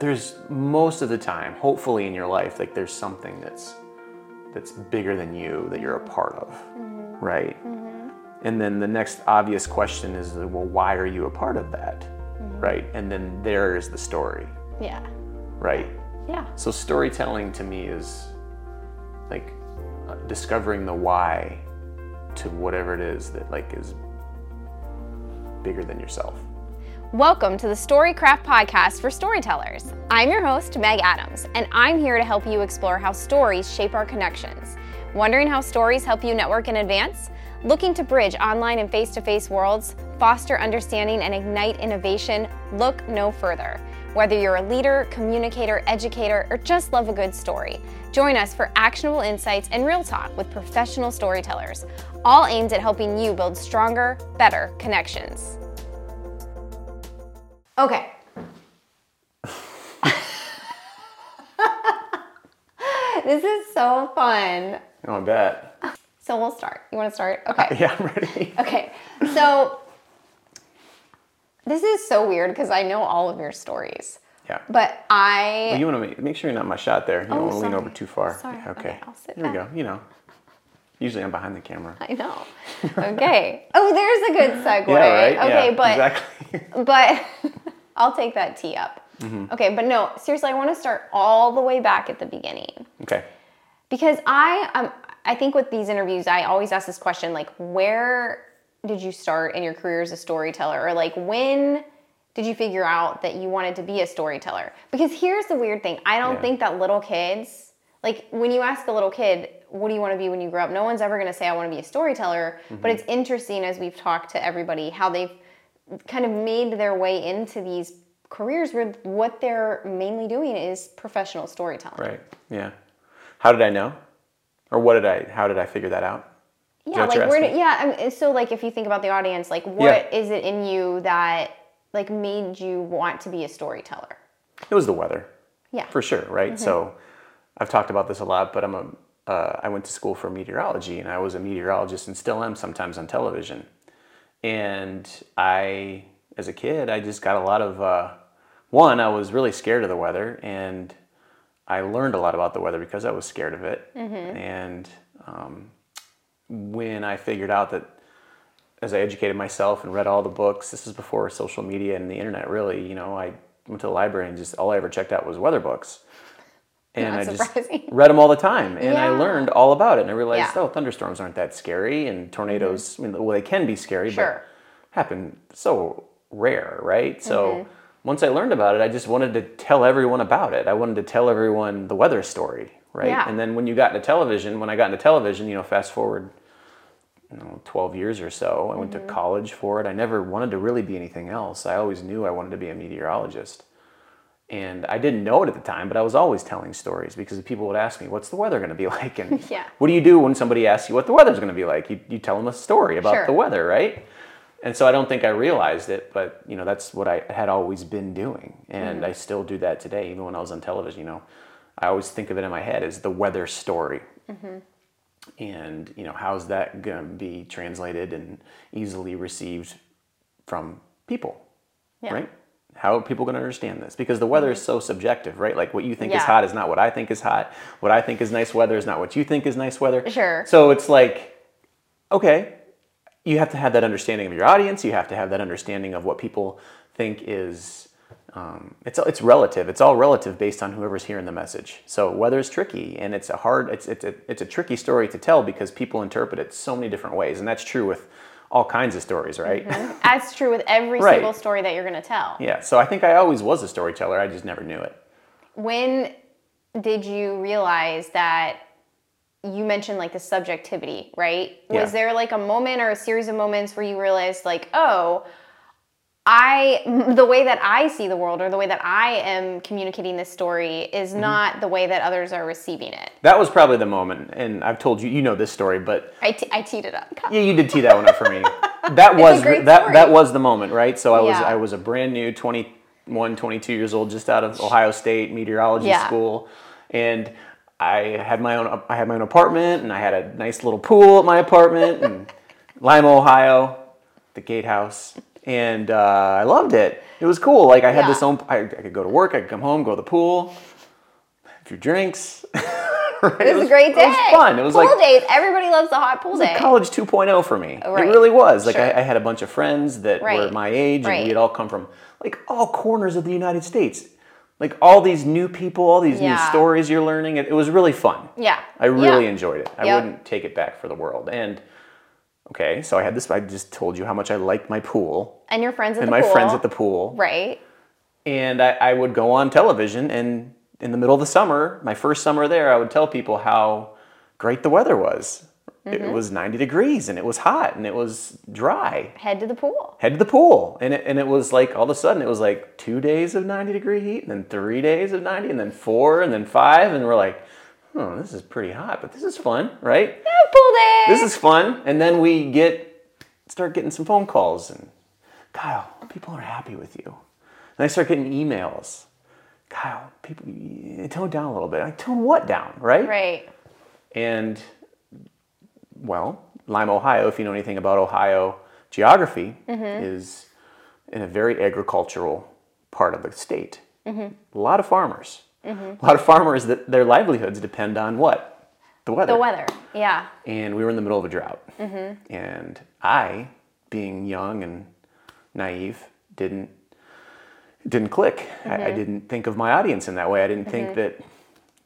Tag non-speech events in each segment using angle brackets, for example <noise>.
there's most of the time, hopefully in your life, like there's something that's that's bigger than you that you're a part of, mm-hmm. right? Mm-hmm. And then the next obvious question is, well, why are you a part of that, mm-hmm. right? And then there is the story, Yeah. right? Yeah. So storytelling to me is like uh, discovering the why to whatever it is that like is bigger than yourself. Welcome to the Storycraft podcast for storytellers. I'm your host, Meg Adams, and I'm here to help you explore how stories shape our connections. Wondering how stories help you network in advance? Looking to bridge online and face to face worlds, foster understanding, and ignite innovation? Look no further. Whether you're a leader, communicator, educator, or just love a good story, join us for actionable insights and real talk with professional storytellers, all aimed at helping you build stronger, better connections. Okay. <laughs> this is so fun. Oh, I bet. So we'll start. You want to start? Okay. <laughs> Yeah, I'm ready. <laughs> Okay. So this is so weird because I know all of your stories, Yeah. but I. you want to make, make sure you're not my shot there. You oh, don't Oh, want to lean over too far. Sorry. Yeah, okay. Okay, I'll sit there. Here we go. You know. Usually I'm behind the camera. I know. <laughs> Okay. Oh, there's a good segue. Yeah, right. Okay, yeah, but exactly. but <laughs> I'll take that tee up. Mm-hmm. Okay, but no, seriously, I want to start all the way back at the beginning. okay. because I um I think with these interviews I always ask this question like where did you start in your career as a storyteller or like when did you figure out that you wanted to be a storyteller because here's the weird thing I don't Yeah. think that little kids like when you ask a little kid what do you want to be when you grow up no one's ever going to say I want to be a storyteller but it's interesting as we've talked to everybody how they've kind of made their way into these careers where what they're mainly doing is professional storytelling Right. Yeah. How did I know? Or what did I? How did I figure that out? Yeah, like where? Do, yeah, I mean, so like if you think about the audience, like what is it in you that like made you want to be a storyteller? It was the weather. Yeah. For sure, right? Mm-hmm. So I've talked about this a lot, but I'm a uh, I went to school for meteorology, and I was a meteorologist, and still am sometimes on television. And I, as a kid, I just got a lot of uh, one. I was really scared of the weather, and I learned a lot about the weather because I was scared of it. Mm-hmm. And um, when I figured out that as I educated myself and read all the books, this is before social media and the internet really, you know, I went to the library and just all I ever checked out was weather books. And Not I just read them all the time and I learned all about it and I realized, Yeah. oh, thunderstorms aren't that scary and tornadoes, I mean, well, they can be scary, Sure. but happen so rare, right? So Mm-hmm. once I learned about it, I just wanted to tell everyone about it. I wanted to tell everyone the weather story, right? Yeah. And then when you got into television, when I got into television, you know, fast forward you know, 12 years or so. I went Mm-hmm. to college for it. I never wanted to really be anything else. I always knew I wanted to be a meteorologist. And I didn't know it at the time, but I was always telling stories because people would ask me, What's the weather going to be <laughs> like? And <laughs> Yeah. what do you do when somebody asks you what the weather's going to be like? You, you tell them a story about Sure. the weather, right? And so I don't think I realized it, but you know that's what I had always been doing, and mm-hmm. I still do that today. Even when I was on television, you know, I always think of it in my head as the weather story mm-hmm. and you know how's that going to be translated and easily received from people Yeah. right how are people going to understand this because the weather is so subjective right like what you think is hot is not what i think is hot what i think is nice weather is not what you think is nice weather Sure. so it's like okay you have to have that understanding of your audience you have to have that understanding of what people think is um, it's it's relative. It's all relative based on whoever's hearing the message. So weather's tricky, and it's a hard. It's it's a it's a tricky story to tell because people interpret it so many different ways, and that's true with all kinds of stories, right? Mm-hmm. That's true with every Right. single story that you're going to tell. yeah. So I think I always was a storyteller. I just never knew it. When did you realize that you mentioned like the subjectivity, right? Yeah. Was there like a moment or a series of moments where you realized like, oh, I the way that I see the world or the way that I am communicating this story is Mm-hmm. not the way that others are receiving it. That was probably the moment, and I've told you, you know this story, but I, te- I teed it up. Yeah, you did tee that one up for me. <laughs> That was great that story. that was the moment, right? So I was Yeah. I was a brand new 21, 22 years old, just out of Ohio State meteorology Yeah. school, and I had my own I had my own apartment, and I had a nice little pool at my apartment in <laughs> Lima, Ohio, the gatehouse. And uh, I loved it. It was cool. Like I had Yeah. this own. I, I could go to work. I could come home, go to the pool, have a few drinks. <laughs> Right? It was, a great day. It was fun. It was pool like days. Everybody loves the hot pool it was day. college 2.0 for me. Right. It really was. Like Sure. I, I had a bunch of friends that were my age, Right. and we'd all come from like all corners of the United States. Like all these new people, all these new stories you're learning. It, it was really fun. Yeah. I really Yeah. enjoyed it. I Yep. wouldn't take it back for the world. And okay, so I had this. I just told you how much I liked my pool and your friends at and the my pool. friends at the pool. right. And I, I would go on television, and in the middle of the summer, my first summer there, I would tell people how great the weather was. Mm-hmm. It was 90 degrees, and it was hot, and it was dry. Head to the pool. Head to the pool, and it, and it was like all of a sudden it was like two days of 90 degree heat, and then three days of 90, and then four, and then five, and we're like, oh, this is pretty hot, but this is fun, right? Yeah. This is fun. And then we get start getting some phone calls and Kyle, people are happy with you. And I start getting emails. Kyle, people tone down a little bit. I tone what down, right? right. And well, Lima, Ohio, if you know anything about Ohio geography, mm-hmm. is in a very agricultural part of the state. Mm-hmm. A lot of farmers. Mm-hmm. A lot of farmers that their livelihoods depend on what? The weather The weather. Yeah. and we were in the middle of a drought. Mm-hmm. And I, being young and naive, didn't didn't click. I, I mm-hmm. didn't think of my audience in that way. I didn't think that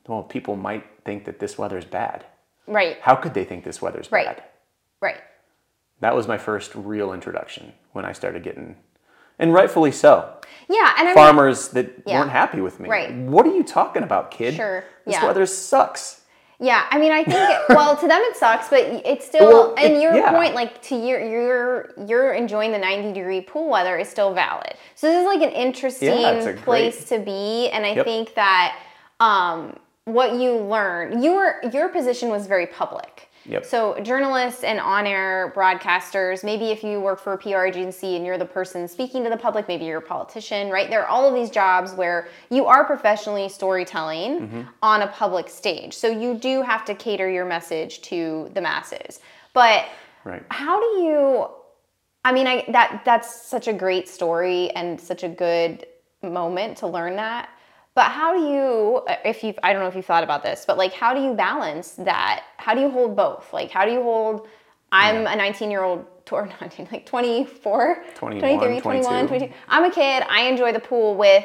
well, people might think that this weather is bad. Right. How could they think this weather's Right. bad? Right. That was my first real introduction when I started getting, and rightfully so, Yeah, and I mean, farmers that Yeah. weren't happy with me. Right. What are you talking about, kid? Sure, This yeah. weather sucks. Yeah, I mean, I think it, <laughs> well to them it sucks, but it's still. Well, and it- your yeah. point, like to your you're you're enjoying the ninety degree pool weather is still valid. So this is like an interesting it's a great- place to be, and I Yep. think that um, what you learn, your your position was very public. Yep. So journalists and on-air broadcasters, maybe if you work for a PR agency and you're the person speaking to the public, maybe you're a politician, right? There are all of these jobs where you are professionally storytelling Mm-hmm. on a public stage. So you do have to cater your message to the masses. But Right. how do you I mean, I that that's such a great story and such a good moment to learn that. But how do you if you I don't know if you've thought about this, but like how do you balance that? How do you hold both? Like how do you hold I'm a 19-year-old <laughs> or 19 like 24, 21, 23, 21, 22. 22. I'm a kid. I enjoy the pool with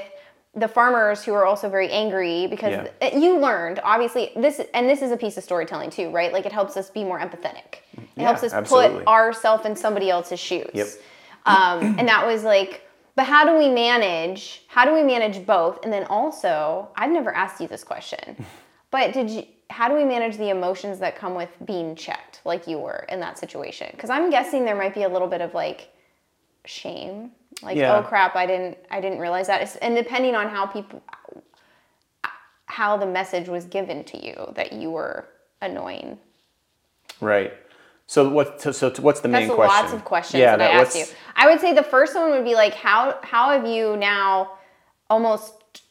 the farmers who are also very angry because Yeah. you learned obviously this and this is a piece of storytelling too, right? Like it helps us be more empathetic. It Yeah, helps us absolutely. put ourself in somebody else's shoes. Yep. Um, and that was like, but how do we manage? How do we manage both? And then also, I've never asked you this question, <laughs> but did you? How do we manage the emotions that come with being checked, like you were in that situation? Because I'm guessing there might be a little bit of like shame, like Yeah. oh crap, I didn't, I didn't realize that. It's- And depending on how people, how the message was given to you that you were annoying Right. So what? So, so what's the main That's question? lots of questions Yeah, that, I asked you. I would say the first one would be like, how how have you now, almost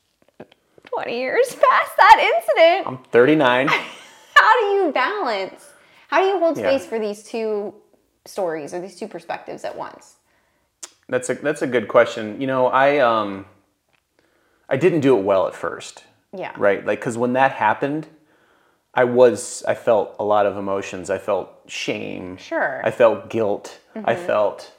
twenty years past that incident? I'm 39. <laughs> How do you balance? How do you hold Yeah. space for these two stories or these two perspectives at once? That's a that's a good question. You know, I um I didn't do it well at first. Yeah. Right? Like cuz when that happened, I was I felt a lot of emotions. I felt shame. Sure. I felt guilt. I Mm-hmm. felt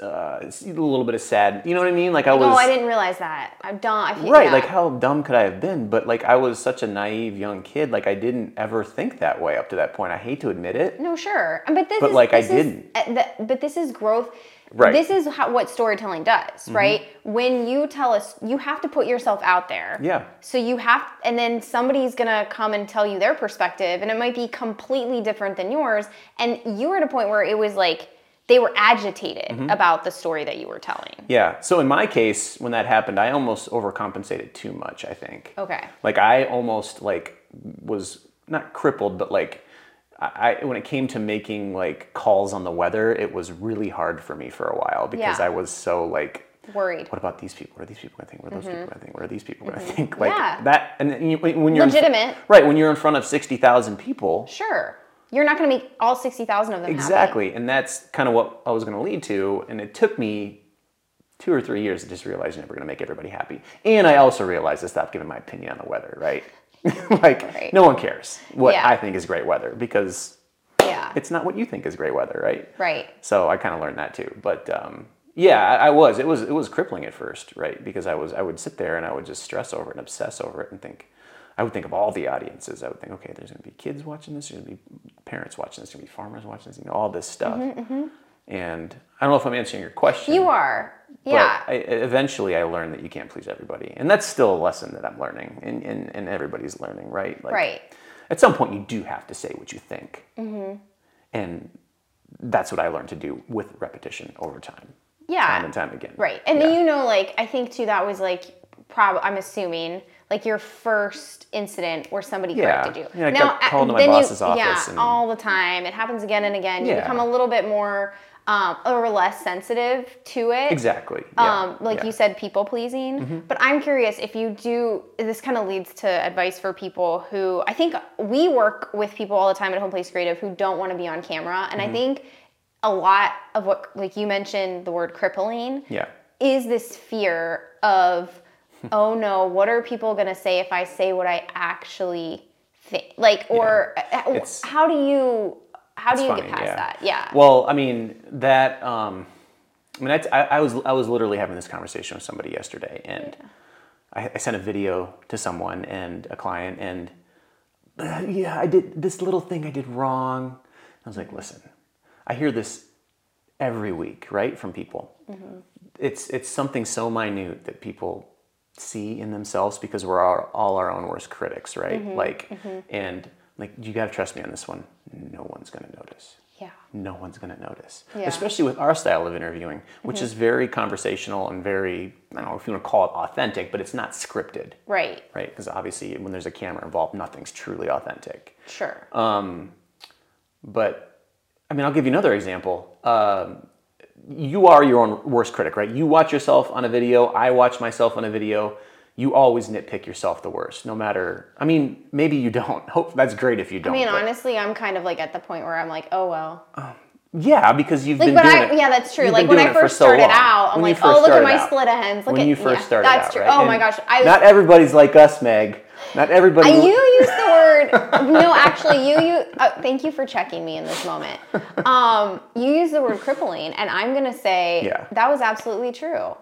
uh, a little bit of sad. You know what I mean? Like I was oh, I didn't realize that. I'm done. I feel, Right, yeah. like how dumb could I have been? But like I was such a naive young kid. Like I didn't ever think that way up to that point. I hate to admit it. No, sure, but this But, is like, I is- didn't. uh, the- but this is growth. Right. Mm-hmm. This is how, what storytelling does, right? When you tell us, you have to put yourself out there. Yeah. So you have, and then somebody's gonna come and tell you their perspective, and it might be completely different than yours. And you were at a point where it was like they were agitated Mm-hmm. about the story that you were telling. Yeah. So in my case, when that happened, I almost overcompensated too much, I think. Okay. Like I almost like was not crippled, but like I, when it came to making like calls on the weather, it was really hard for me for a while because Yeah. I was so like Worried. what about these people? What are these people going to think? What are those people going to think? What are these people going to think? Like Mm-hmm. Yeah. that, and you, when you're in Legitimate. right? When you're in front of sixty thousand people, Sure. You're not gonna make all sixty thousand of them happy. exactly, and that's kind of what I was going to lead to. And it took me two or three years, I just realized you're never going to make everybody happy. And I also realized I stopped giving my opinion on the weather, right? <laughs> like, Right. no one cares what Yeah. I think is great weather because Yeah. it's not what you think is great weather, right? Right. So I kind of learned that too. But um, yeah, I, I was. It was it was crippling at first, right? Because I was I would sit there and I would just stress over it and obsess over it and think. I would think of all the audiences. I would think, okay, there's going to be kids watching this. There's going to be parents watching this. There's going to be farmers watching this. You know, all this stuff. And I don't know if I'm answering your question. Mm-hmm, You are. Yeah. I, eventually, I learned that you can't please everybody, and that's still a lesson that I'm learning, and, and, and everybody's learning, right? Like, Right. At some point, you do have to say what you think, and that's what I learned to do with repetition over time, Yeah. time and time again. Right. And Yeah. then you know, like I think too that was like prob I'm assuming like your first incident where somebody Yeah. corrected you. Yeah, I got uh, called to my boss's you, office Yeah, all the time. It happens again and again. You Yeah. become a little bit more um, or less sensitive to it. Exactly. Yeah. Um, like yeah. Mm-hmm. you said, people pleasing. But I'm curious if you do. This kind of leads to advice for people who I think we work with people all the time at Homeplace Creative who don't want to be on camera, and Mm-hmm. I think a lot of what, like you mentioned, the word crippling Yeah. is this fear of, <laughs> oh no, what are people gonna say if I say what I actually think? Like, or It's- how do you how do you get past yeah. that? Yeah. Well, I mean that. Um, I mean, I, was I was literally having this conversation with somebody yesterday, and I, I sent a video to someone and a client, and "Uh, <clears throat> yeah, I did this little thing I did wrong. I was like, listen, I hear this every week, right, from people. It's it's something so minute that people see in themselves because we're all, all our own worst critics, right? Like, and like you got to trust me on this one. No one's gonna notice yeah. no one's going to notice. Yeah. Especially with our style of interviewing, which is very conversational and very, I don't know if you want to call it authentic, but it's not scripted, Right. right? Because obviously, when there's a camera involved, nothing's truly authentic. Sure. Um, But I mean, I'll give you another example. Um, you are your own worst critic, right? You watch yourself on a video, I watch myself on a video. You always nitpick yourself the worst, no matter. I mean, maybe you don't. <laughs> Hope that's great if you don't. I mean, but- honestly, I'm kind of like at the point where I'm like, oh well. yeah, because you've Like, been but doing I, it. yeah, that's true. Like when I doing it for first so started long. out, I'm When like, oh, look at my out. split ends. Look when at you first yeah, started That's out, true. right? Oh And my gosh, I was. not everybody's like us, Meg. Not everybody. I, you use the word. <laughs> no, actually, you you. Uh, thank you for checking me in this moment. <laughs> Um, you use the word crippling, and I'm gonna say Yeah. that was absolutely true.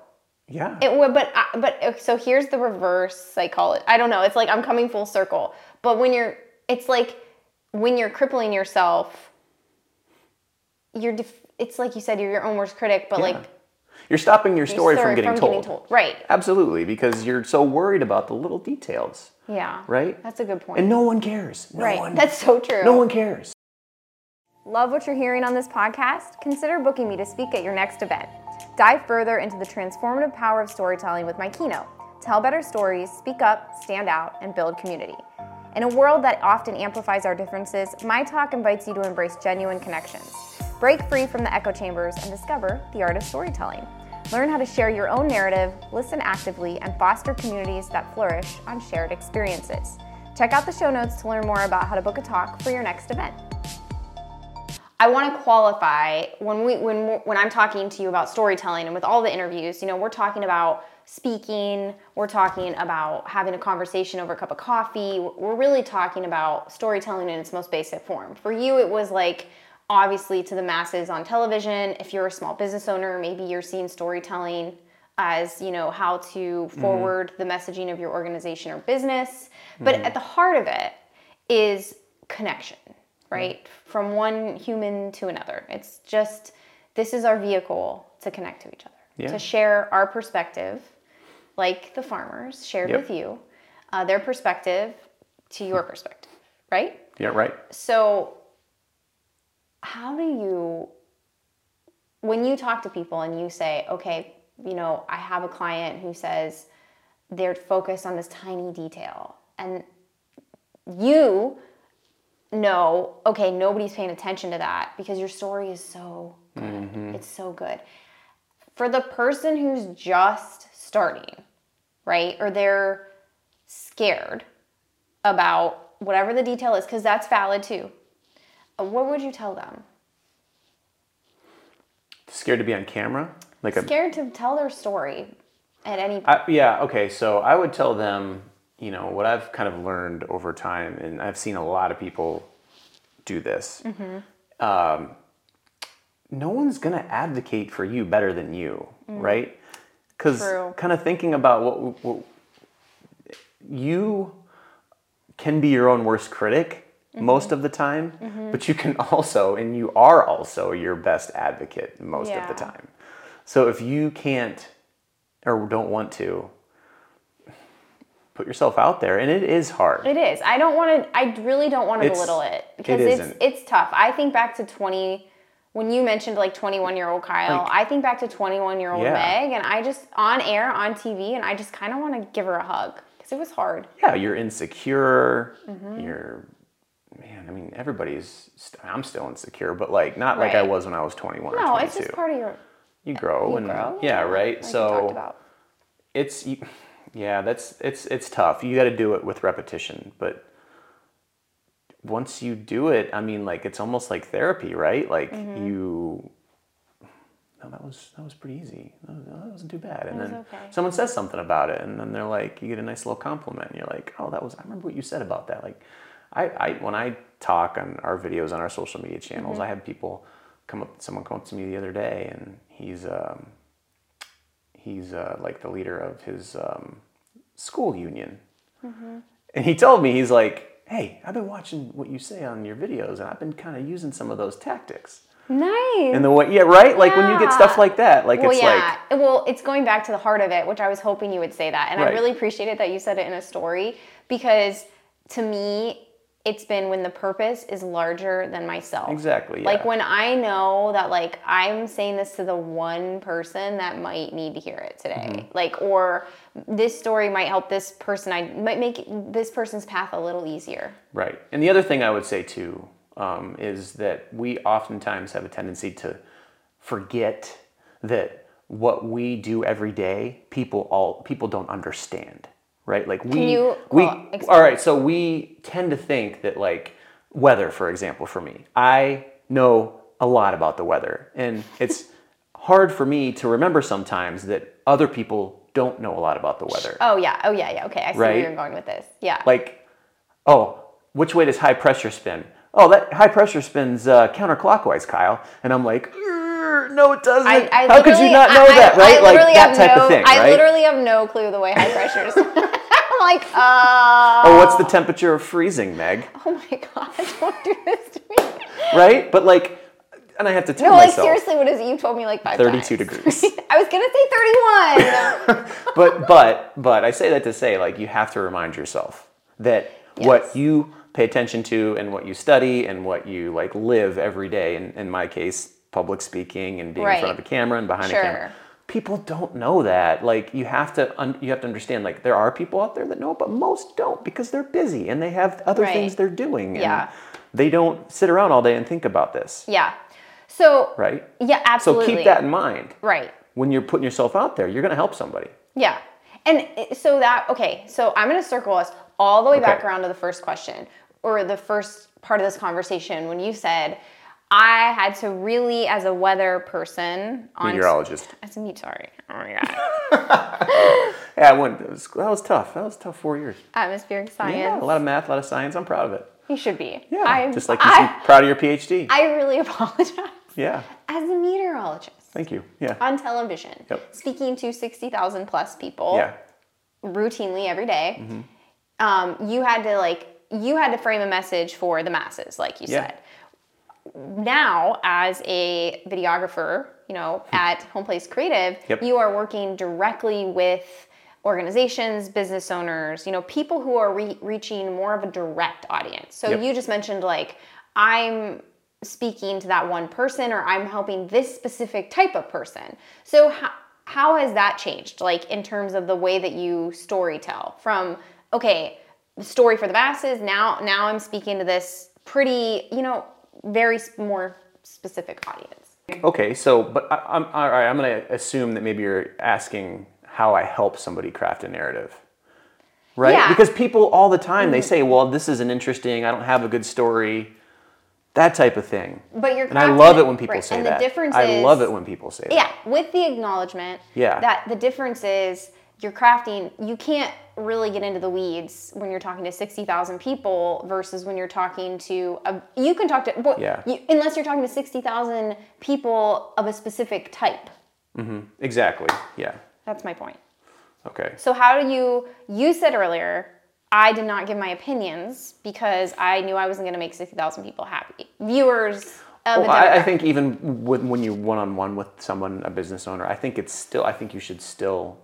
Yeah. It would, but I- but uh, so here's the reverse psychology. I don't know. It's like I'm coming full circle. But when you're, it's like when you're crippling yourself, you're. Def- it's like you said, you're your own worst critic. But like You're stopping your story, from, getting, told. Right. Absolutely, because you're so worried about the little details, Yeah. right? That's a good point. and no one cares. No right. One, That's so true. no one cares. Love what you're hearing on this podcast? Consider booking me to speak at your next event. Dive further into the transformative power of storytelling with my keynote. Tell better stories, speak up, stand out, and build community. In a world that often amplifies our differences, my talk invites you to embrace genuine connections. Break free from the echo chambers and discover the art of storytelling. Learn how to share your own narrative, listen actively, and foster communities that flourish on shared experiences. Check out the show notes to learn more about how to book a talk for your next event. I want to qualify when we when when I'm talking to you about storytelling and with all the interviews, you know, we're talking about speaking, we're talking about having a conversation over a cup of coffee. We're really talking about storytelling in its most basic form. For you it was like obviously to the masses on television. If you're a small business owner, maybe you're seeing storytelling as, you know, how to mm-hmm. forward the messaging of your organization or business. But mm-hmm. at the heart of it is connection, right? From one human to another. It's just this is our vehicle to connect to each other, Yeah. to share our perspective, like the farmers shared Yep. with you, uh, their perspective to your perspective, right? Yeah, right. So, how do you, when you talk to people and you say, okay, you know, I have a client who says they're focused on this tiny detail, and you know, okay, nobody's paying attention to that because your story is so good. It's so good. For the person who's just starting, right, or they're scared about whatever the detail is, because that's valid too. uh, What would you tell them? Scared to be on camera? Like a Scared to tell their story at any I, yeah, okay. So I would tell them, you know, what I've kind of learned over time, and I've seen a lot of people do this. Mm-hmm. Um, no one's going to advocate for you better than you, mm. right? Because kind of thinking about what, what you can be your own worst critic mm-hmm. most of the time, mm-hmm. but you can <laughs> also, and you are also your best advocate most of the time. So if you can't or don't want to put yourself out there, and it is hard. It is. I don't want to. I really don't want to belittle it because it it's it's tough. I think back to twenty when you mentioned like twenty one year old Kyle. Like- I think back to twenty one year old Yeah. Meg, and I just on air on TV, and I just kind of want to give her a hug because it was hard. yeah, you're insecure. Mm-hmm. You're, man. I mean, everybody's. St- I'm still insecure, but like not like I was when I was 21 or No, 22. it's just part of your you grow you and grow. yeah, right. so talked about. it's you- yeah that's it's it's tough you got to do it with repetition but once you do it i mean like it's almost like therapy right like Mm-hmm. you no that was that was pretty easy that, was, that wasn't too bad and then okay. someone says something about it and then they're like you get a nice little compliment and you're like oh that was i remember what you said about that like i, I when i talk on our videos on our social media channels Mm-hmm. i have people come up someone come up to me the other day and he's um, he's uh, like the leader of his um, school union. And he told me, he's like, hey, I've been watching what you say on your videos and I've been kind of using some of those tactics. Nice. And the way, yeah, right? Like when you get stuff like that, like well, it's yeah. like, well, it's going back to the heart of it, which I was hoping you would say that, and I Right. really appreciated that you said it in a story because to me, it's been when the purpose is larger than myself. exactly. Like when I know that like I'm saying this to the one person that might need to hear it today. Mm-hmm. Like or this story might help this person I might make this person's path a little easier. Right. And the other thing I would say too um, is that we oftentimes have a tendency to forget that what we do every day, people all people don't understand. Right? Like we you we all right. So we tend to think that like weather, for example, for me, I know a lot about the weather, and it's hard for me to remember sometimes that other people don't know a lot about the weather. Oh yeah, oh yeah, yeah. Okay, I see where you're going with this. Yeah. like, oh, which way does high pressure spin? Oh, that high pressure spins uh, counterclockwise, Kyle. And I'm like, "Er, no, it doesn't. I, I How could you not know I- that, right? I like that type no, of thing, Right? I literally have no clue the way high pressures. <laughs> I'm like, uh, oh, what's the temperature of freezing, Meg? <laughs> oh my god, <laughs> don't do this to me. Right? But like, and I have to tell No, like myself. seriously, what is it? You told me like five 32 times. degrees. <laughs> I was gonna say 31. but but but I say that to say like you have to remind yourself that Yes. what you pay attention to and what you study and what you like live every day. In, in my case, public speaking and being in front of a camera and behind Sure. a camera. People don't know that. Like you have to un- you have to understand. Like there are people out there that know, but most don't because they're busy and they have other Right. things they're doing. And Yeah. They don't sit around all day and think about this. yeah. So Right. yeah, absolutely So keep that in mind right. when you're putting yourself out there. You're going to help somebody. Yeah. And eh, so that, okay, so I'm going to circle us all the way back around to the first question or the first part of this conversation when you said, I had to really, as a weather person, on Meteorologist. As a meet, sorry. Oh my God. <laughs> Yeah, I went. Was, that was tough. That was tough four years. Atmospheric science. Yeah, a lot of math, a lot of science. I'm proud of it. you should be. Yeah, I'm, just like you I, seem proud of your PhD. I really <laughs> apologize. yeah, As a meteorologist thank you. Yeah, on television, Yep. speaking to 60,000 plus people. yeah, routinely every day, Mm-hmm. um, you had to like you had to frame a message for the masses, like you Yeah. said. Now, as a videographer, you know, hmm. at Homeplace Creative, Yep. you are working directly with organizations, business owners, you know, people who are re- reaching more of a direct audience. So Yep. you just mentioned like I'm speaking to that one person or I'm helping this specific type of person. So how how has that changed like in terms of the way that you story tell from okay, the story for the masses, now now I'm speaking to this pretty, you know, very more specific audience. Okay, so but I, I'm all right. I'm going to assume that maybe you're asking how I help somebody craft a narrative, right? Yeah. Mm-hmm. Because people all the time they say, "Well, this isn't interesting. I don't have a good story." that type of thing. But you're And I love it when people right, say and that. the difference I is, love it when people say that. Yeah, with the acknowledgement. Yeah. That the difference is you're crafting. You can't really get into the weeds when you're talking to sixty thousand people versus when you're talking to a. You can talk to. Well, Yeah. You, unless you're talking to sixty thousand people of a specific type. Mm-hmm. Exactly. Yeah. That's my point. Okay. So how do you? You said earlier. I did not give my opinions because I knew I wasn't going to make 60,000 people happy. Viewers of Well, I, demographic. think even with, when you're one on one with someone, a business owner, I think it's still. I think you should still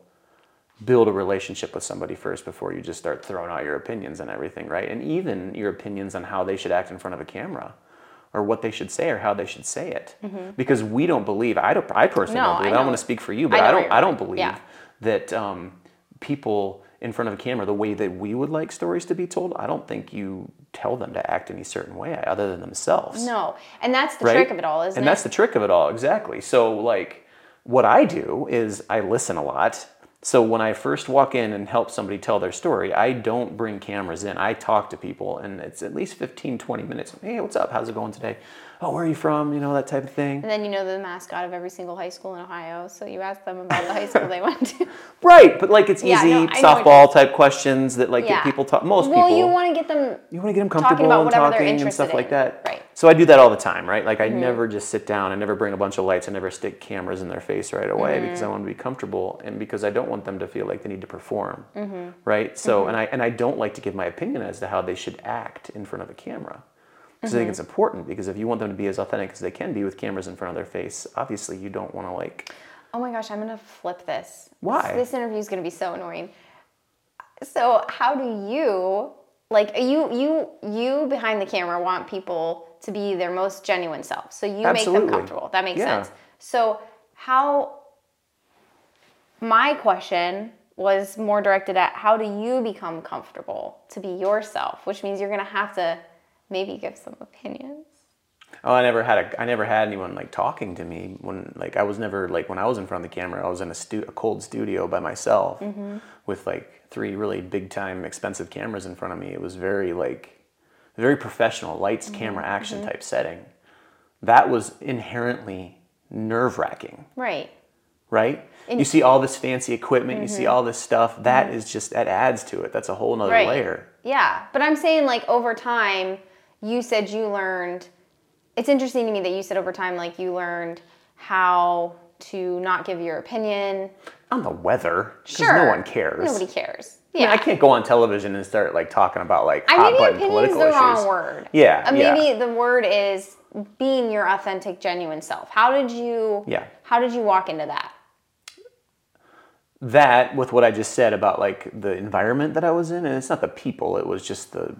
build a relationship with somebody first before you just start throwing out your opinions and everything, right? And even your opinions on how they should act in front of a camera, or what they should say, or how they should say it, because we don't believe. I don't. I personally Mm-hmm. No, don't believe. I I, don't want to speak for you, but know I, don't. I don't believe yeah. that um, people in front of a camera, the way that we would like stories to be told, I don't think you tell them to act any certain way other than themselves No, and that's the right? trick of it all, isn't and it? that's the trick of it all, exactly. So, like, what I do is I listen a lot. So, when I first walk in and help somebody tell their story, I don't bring cameras in. I talk to people, and it's at least 15, 20 minutes. Hey, what's up? How's it going today? Oh, where are you from? You know, that type of thing. and then you know the mascot of every single high school in Ohio, so you ask them about the high school they went to. <laughs> Right, but like it's Yeah, easy no, I know what softball type questions that like Yeah. get people talk. Most well, people Well, you want to get them. you want to get them talking comfortable about and talking and stuff like that. Right. Mm-hmm. So I do that all the time, right? Like I never just sit down. I never bring a bunch of lights. I never stick cameras in their face right away because Mm-hmm. I want to be comfortable and because I don't want them to feel like they need to perform, Mm-hmm. right? So and I and I don't like to give my opinion as to how they should act in front of a camera. Because I think Mm-hmm. it's important because if you want them to be as authentic as they can be with cameras in front of their face, obviously you don't want to like Oh my gosh, I'm gonna flip this. Why? This, this interview is gonna be so annoying. So how do you like you you you behind the camera want people to be their most genuine self? So you make them comfortable. That makes Yeah. sense. So how? My question was more directed at how do you become comfortable to be yourself, which means you're gonna have to maybe give some opinions. Oh, I never had a I never had anyone like talking to me when like I was never like when I was in front of the camera I was in a stu- a cold studio by myself mm-hmm. with like three really big time expensive cameras in front of me. It was very like very professional lights, mm-hmm. camera, action mm-hmm. type setting. That was inherently nerve wracking, Right. right? you see all this fancy equipment, you see all this stuff. That is just that adds to it. That's a whole nother Right. layer. Yeah, but I'm saying like over time, you said you learned. It's interesting to me that you said over time, like you learned how to not give your opinion. On the weather, because Sure, no one cares. Nobody cares. I, mean, Yeah, I can't go on television and start like talking about like I hot maybe button political the issues. wrong word. Yeah, Uh, yeah. maybe the word is being your authentic, genuine self. How did you? Yeah. How did you walk into that? That with what I just said about like the environment that I was in, and it's not the people; it was just the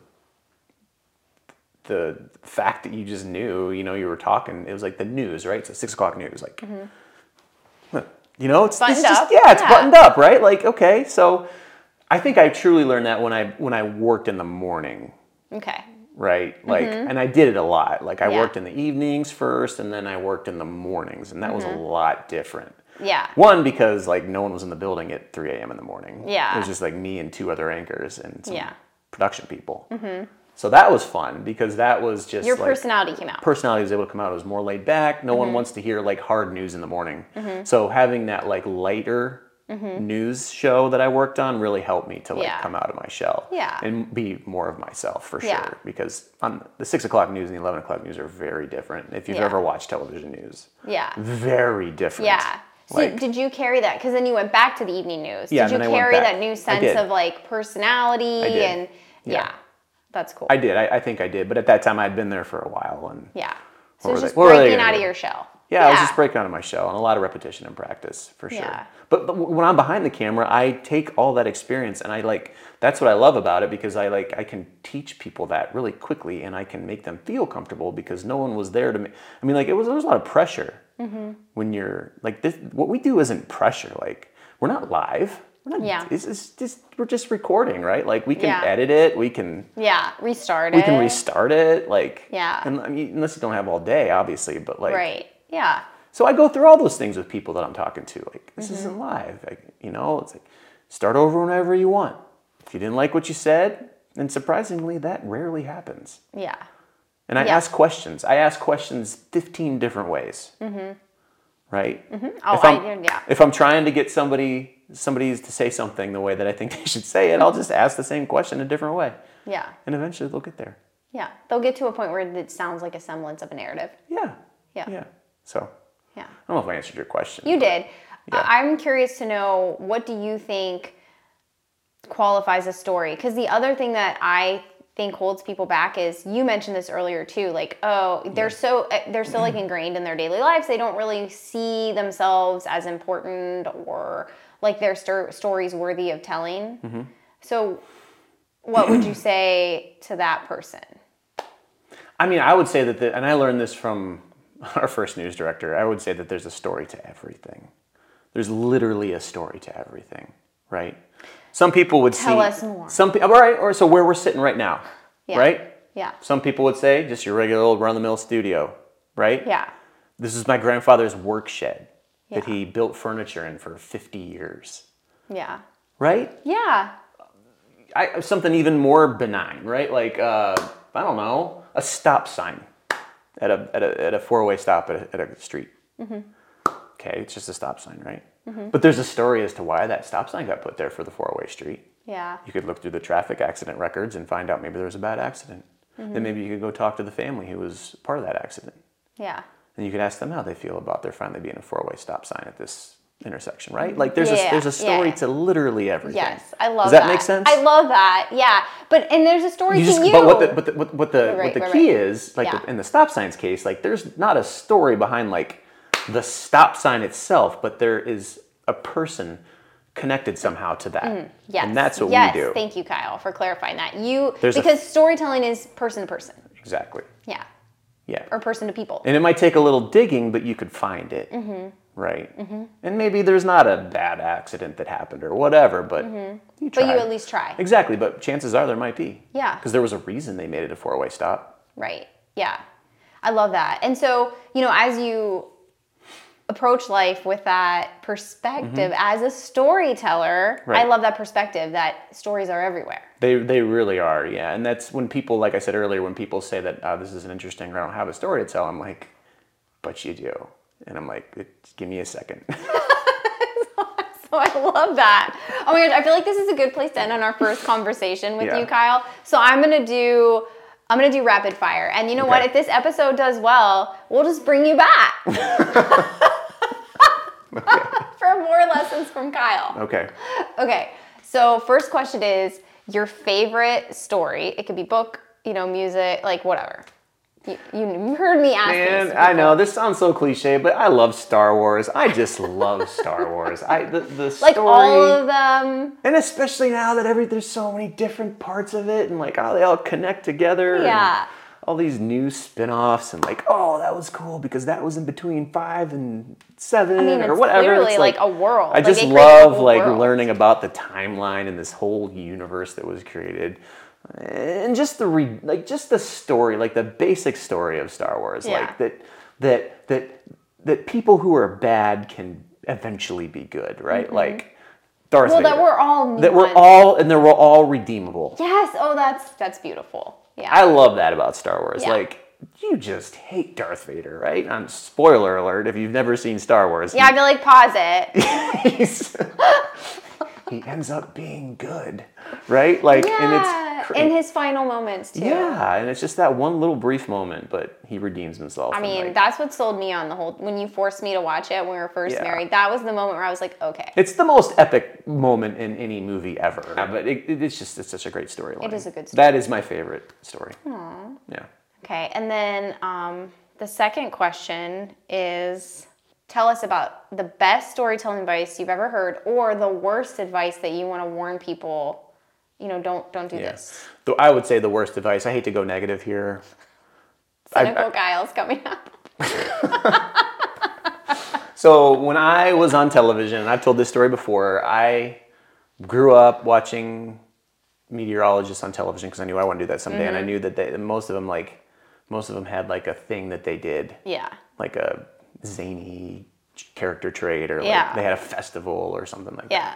the fact that you just knew. You know, you were talking. It was like the news, right? So six o'clock news, like. huh, You know, it's, it's Mm-hmm. Just yeah, it's yeah. buttoned up, right? Like okay, so I think I truly learned that when I when I worked in the morning. Okay. right? Like, and I did it a lot. Like, I Mm-hmm. Yeah. worked in the evenings first, and then I worked in the mornings, and that was a Mm-hmm. lot different. Yeah. One because like no one was in the building at 3 a.m. in the morning. Yeah. it was just like me and two other anchors and some Yeah. production people. So that was fun because that was just Your like, personality came out. personality was able to come out. It was more laid back. No Mm-hmm. one wants to hear like hard news in the morning. So having that like lighter news show that I worked on really helped me to like Mm-hmm. Yeah. come out of my shell. Yeah. And be more of myself for Yeah. sure. Because on the six o'clock news and the eleven o'clock news are very different. If you've Yeah. ever watched television news, yeah. very different. Yeah. So Like- did you carry that? Because then you went back to the evening news. Yeah, did you then I went carry that new sense of like personality and yeah. Yeah. that's cool. I did. I, I think I did. But at that time, I'd been there for a while, and yeah. So it's just they- what were they breaking out of your shell. yeah, I was just breaking out of my shell, and a lot of repetition and practice for sure. Yeah. But, but when I'm behind the camera, I take all that experience, and I like that's what I love about it because I like I can teach people that really quickly, and I can make them feel comfortable because no one was there to. Ma- I mean, like it was there was a lot of pressure Mm-hmm. when you're like this. What we do isn't pressure. Like we're not live. We're not, Yeah. It's, it's just we're just recording, right? Like we can Yeah. edit it. We can Yeah, restart we it. We can restart it like Yeah. and I mean, unless you don't have all day obviously but like Right. Yeah. so i go through all those things with people that i'm talking to like this Mm-hmm. isn't live like, you know it's like start over whenever you want if you didn't like what you said and surprisingly that rarely happens Yeah. And I Yeah. ask questions. I ask questions 15 different ways. Right? Mm-hmm. Oh, if I'm, I, yeah. if I'm trying to get somebody somebody's to say something the way that I think <laughs> they should say it, I'll just ask the same question a different way. Yeah. And eventually they'll get there. Yeah. They'll get to a point where it sounds like a semblance of a narrative. Yeah. Yeah. Yeah. So Yeah. I don't know if I answered your question. You did. Yeah. I'm curious to know what do you think qualifies a story? Because the other thing that I think holds people back is you mentioned this earlier too. Like, oh, they're so eh, they're so like ingrained in their daily lives. They don't really see themselves as important or like their sto- stories worthy of telling. Mm-hmm. So, what would you <clears throat> say to that person? I mean, I would say that, the, and I learned this from <laughs> our first news director. I would say that there's a story to everything. There's literally a story to everything, right? Some people would Tell see. us more. Some people, all right, or so where we're sitting right now, Yeah. right? Yeah. Some people would say just your regular old run-of-the-mill studio, right? Yeah. This is my grandfather's work shed that he built furniture in for 50 years, Yeah. right? Yeah. I, something even more benign, right? Like uh, I don't know, a stop sign at a at a, at a four way stop at a, at a street. Okay, it's just a stop sign, right? Mm-hmm. But there's a story as to why that stop sign got put there for the four way street. Yeah. You could look through the traffic accident records and find out maybe there was a bad accident. Then mm-hmm. maybe you could go talk to the family who was part of that accident. Yeah. And you could ask them how they feel about there finally being a four way stop sign at this intersection, right? Mm-hmm. Like there's Yeah, a there's a story yeah. to literally everything. Yes, I love that. Does that, make sense? I love that. Yeah, but and there's a story to. you to just, you. But what the what what the, but the, what, what the, Right, what the right, key right. is, like Yeah. in the stop signs case, like there's not a story behind like the stop sign itself, but there is a person connected somehow to that. Mm, yes, And that's what yes, we do. Thank you, Kyle, for clarifying that. You There's because storytelling is person to person. exactly. Yeah, Yeah. or person to people. And it might take a little digging, but you could find it. Mm-hmm. Right. And maybe there's not a bad accident that happened or whatever, but you Mm-hmm. but you at least try. Exactly, but chances are there might be. Yeah. Because there was a reason they made it a four way stop. Right. Yeah. I love that. And so, you know, as you approach life with that perspective as a storyteller, I Mm-hmm. Love that perspective that stories are everywhere. They, they really are, yeah. And that's when people, like I said earlier, when people say that oh, this isn't interesting or I don't have a story to tell, I'm like, but you do. And I'm like, give me a second. <laughs> <laughs> So I love that. Oh my gosh, I feel like this is a good place to end on our first conversation with Yeah. you, Kyle. So I'm gonna do I'm gonna do rapid fire. And you know what? If this episode does well, we'll just bring you back. <laughs> <laughs> For more lessons from Kyle. okay. Okay. So first question is your favorite story. It could be book, you know, music, like whatever. You, you heard me ask Man. I know this sounds so cliche, but I love Star Wars. I just love Star Wars. I the, the story, <laughs> Like all of them. and especially now that every there's so many different parts of it, and like how they all connect together. Yeah. All these new spin-offs and like, oh, that was cool because that was in between five and seven I mean, or it's whatever. literally It's like, a world. I just a love like world. learning about the timeline and this whole universe that was created, and just the re- like just the story, like the basic story of Star Wars, Yeah. like that that that that people who are bad can eventually be good, right? Like Darth Mm-hmm. Well, that Vader. we're all that we're all and that we're all redeemable. Yes. Oh, that's that's beautiful. Yeah. I love that about Star Wars. Yeah. Like you just hate Darth Vader, right? On spoiler alert if you've never seen Star Wars. yeah, I'd be like, pause it. <laughs> he ends up being good, right? Like, and it's In his final moments too. yeah, and it's just that one little brief moment, but he redeems himself. I mean, like, that's what sold me on the whole. When you forced me to watch it when we were first Yeah. married, that was the moment where I was like, okay, it's the most epic moment in any movie ever. Yeah, but it, it- it's just it's such a great storyline. It is a good story. That is my favorite story. Aww. Yeah. okay. And then um, the second question is, tell us about the best storytelling advice you've ever heard, or the worst advice that you want to warn people. You know, don't don't do this. Though I would say the worst advice. I hate to go negative here. I- Cynical Kyle's coming up. <laughs> So when I was on television, and I've told this story before, I grew up watching meteorologists on television because I knew I wanted to do that someday, and I mm-hmm. knew that they, most of them like most of them had like a thing that they did, Yeah. like a zany character trait, or like Yeah. they had a festival or something like that. Yeah.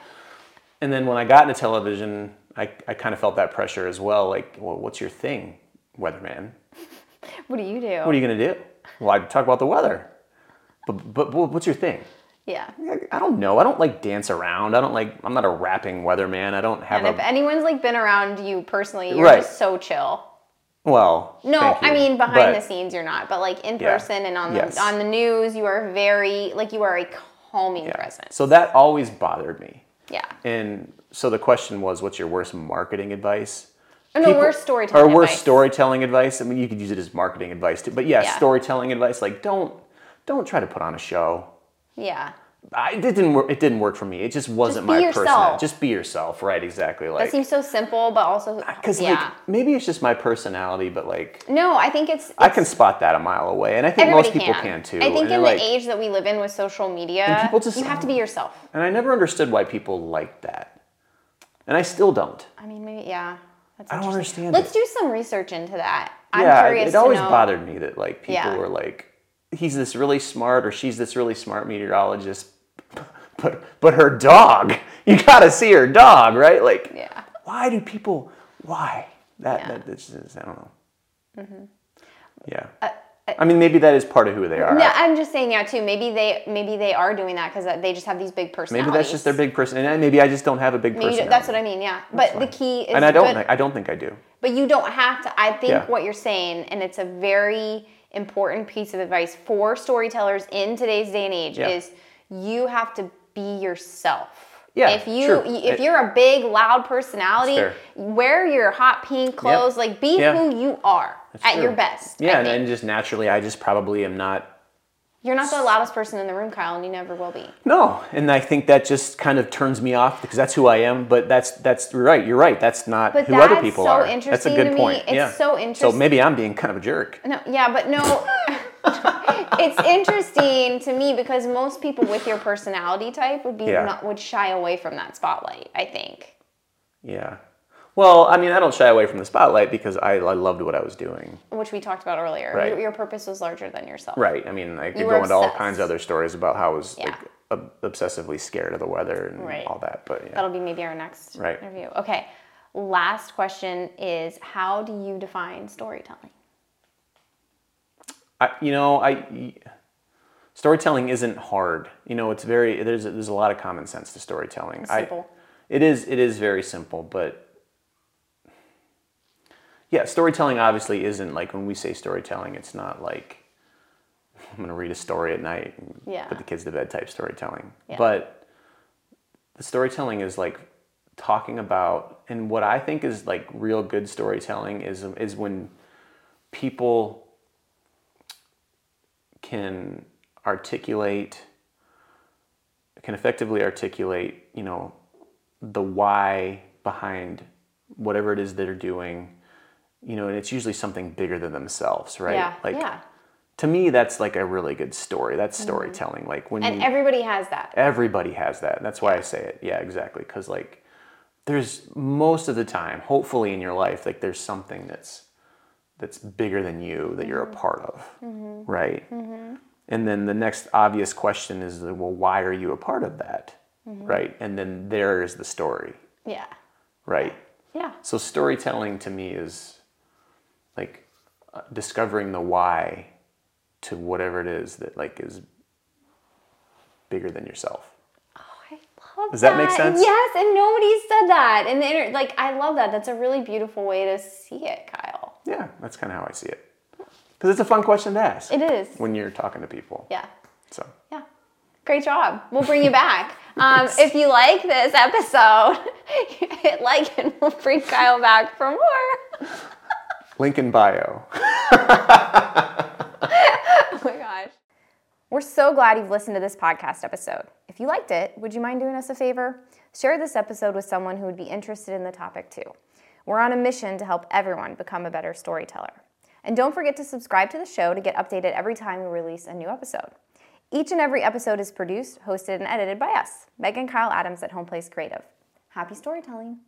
And then when I got into television, I, I kind of felt that pressure as well. Like, well, what's your thing, weatherman? <laughs> What do you do? What are you gonna do? Well, I talk about the weather. But, but, but what's your thing? yeah. I don't know. I don't like dance around. I don't like. I'm not a rapping weatherman. I don't have And if anyone's like been around you personally, you're Right. just so chill. Well, No, I mean behind But- the scenes you're not, but like in Yeah. person and on the Yes. on the news, you are very like you are a calming Yeah. presence. So that always bothered me. yeah. And so the question was, what's your worst marketing advice? Oh, no, People- worst storytelling Or worst advice. storytelling advice. I mean, you could use it as marketing advice too. But yeah, Yeah. storytelling advice. Like, don't don't try to put on a show. Yeah. I, it didn't work. It didn't work for me. It just wasn't be my yourself. personality. Just be yourself. Right? Exactly. Like that seems so simple, but also because yeah. like maybe it's just my personality, but like no, I think it's, I can spot that a mile away, and I think most people can, too. I think and in like, the age that we live in with social media, people just- you have to be yourself. and I never understood why people liked that, and I still don't. I mean, maybe yeah. That's I don't understand Let's it. do some research into that. I'm yeah, curious it always to know. bothered me that like people Yeah. were like, he's this really smart or she's this really smart meteorologist, but but her dog, you gotta see her dog, right? Like, Yeah. why do people? Why that? Yeah. that that's just, I don't know. Mm-hmm. Yeah. Uh, uh, I mean, maybe that is part of who they are. Uh, Yeah, I'm just saying, yeah, too. Maybe they maybe they are doing that because uh, they just have these big personalities. maybe that's just their big person, and maybe I just don't have a big personality. that's what I mean. Yeah, but the key is, and I don't. But, I don't think I do. but you don't have to. I think Yeah. what you're saying, and it's a very important piece of advice for storytellers in today's day and age, Yeah. is you have to be yourself. Yeah, If you true. if you're a big loud personality, wear your hot pink clothes. Like be Yeah. who you are at true. your best. Yeah, and, and just naturally, I just probably am not you're not the loudest person in the room, Kyle, and you never will be. No, and I think that just kind of turns me off because that's who I am. But that's that's you're right. You're right. That's not But who other people so are. That's a good to me. point. It's yeah. so interesting. So maybe I'm being kind of a jerk. No, yeah, but no. <laughs> it's interesting to me because most people with your personality type would be Yeah. not, would shy away from that spotlight. I think. Yeah. Well, I mean, I don't shy away from the spotlight because I, I loved what I was doing. which we talked about earlier. Right. Your, your purpose was larger than yourself. Right. I mean, I could You go into all kinds of other stories about how I was Yeah. like ob- obsessively scared of the weather and Right. all that. But yeah. That'll be maybe our next Right. interview. Okay. Last question is how do you define storytelling? I, you know, I storytelling isn't hard. You know, it's very there's there's a lot of common sense to storytelling. I- Simple. it is it is very simple, but yeah, storytelling obviously isn't like when we say storytelling, it's not like I'm gonna read a story at night and Yeah. put the kids to bed type storytelling. Yeah. But the storytelling is like talking about and what I think is like real good storytelling is is when people can articulate can effectively articulate you know the why behind whatever it is they're doing you know and it's usually something bigger than themselves right? Yeah. like yeah. to me that's like a really good story. That's mm-hmm. storytelling. Like when And you, everybody has that. everybody has that. That's why i say it. Yeah exactly. Because like there's most of the time hopefully in your life like there's something that's that's bigger than you that you're a mm-hmm. part of mm-hmm. right? And then the next obvious question is well why are you a part of that right? And then there is the story. Yeah. right? Yeah. so storytelling to me is like uh, discovering the why to whatever it is that like is bigger than yourself Oh, I love Does that make sense? Yes, and nobody said that. And the inter- like I love that. That's a really beautiful way to see it, Kyle. Yeah, that's kind of how I see it. Because it's a fun question to ask It is. when you're talking to people. Yeah. So, Yeah. Great job. We'll bring you back. <laughs> Um, if you like this episode, <laughs> hit like and we'll bring Kyle back for more. <laughs> link in bio. <laughs> <laughs> Oh my gosh. We're so glad you've listened to this podcast episode. If you liked it, would you mind doing us a favor? Share this episode with someone who would be interested in the topic too. We're on a mission to help everyone become a better storyteller. And don't forget to subscribe to the show to get updated every time we release a new episode. Each and every episode is produced, hosted, and edited by us, Meg and Kyle Adams at Homeplace Creative. Happy storytelling!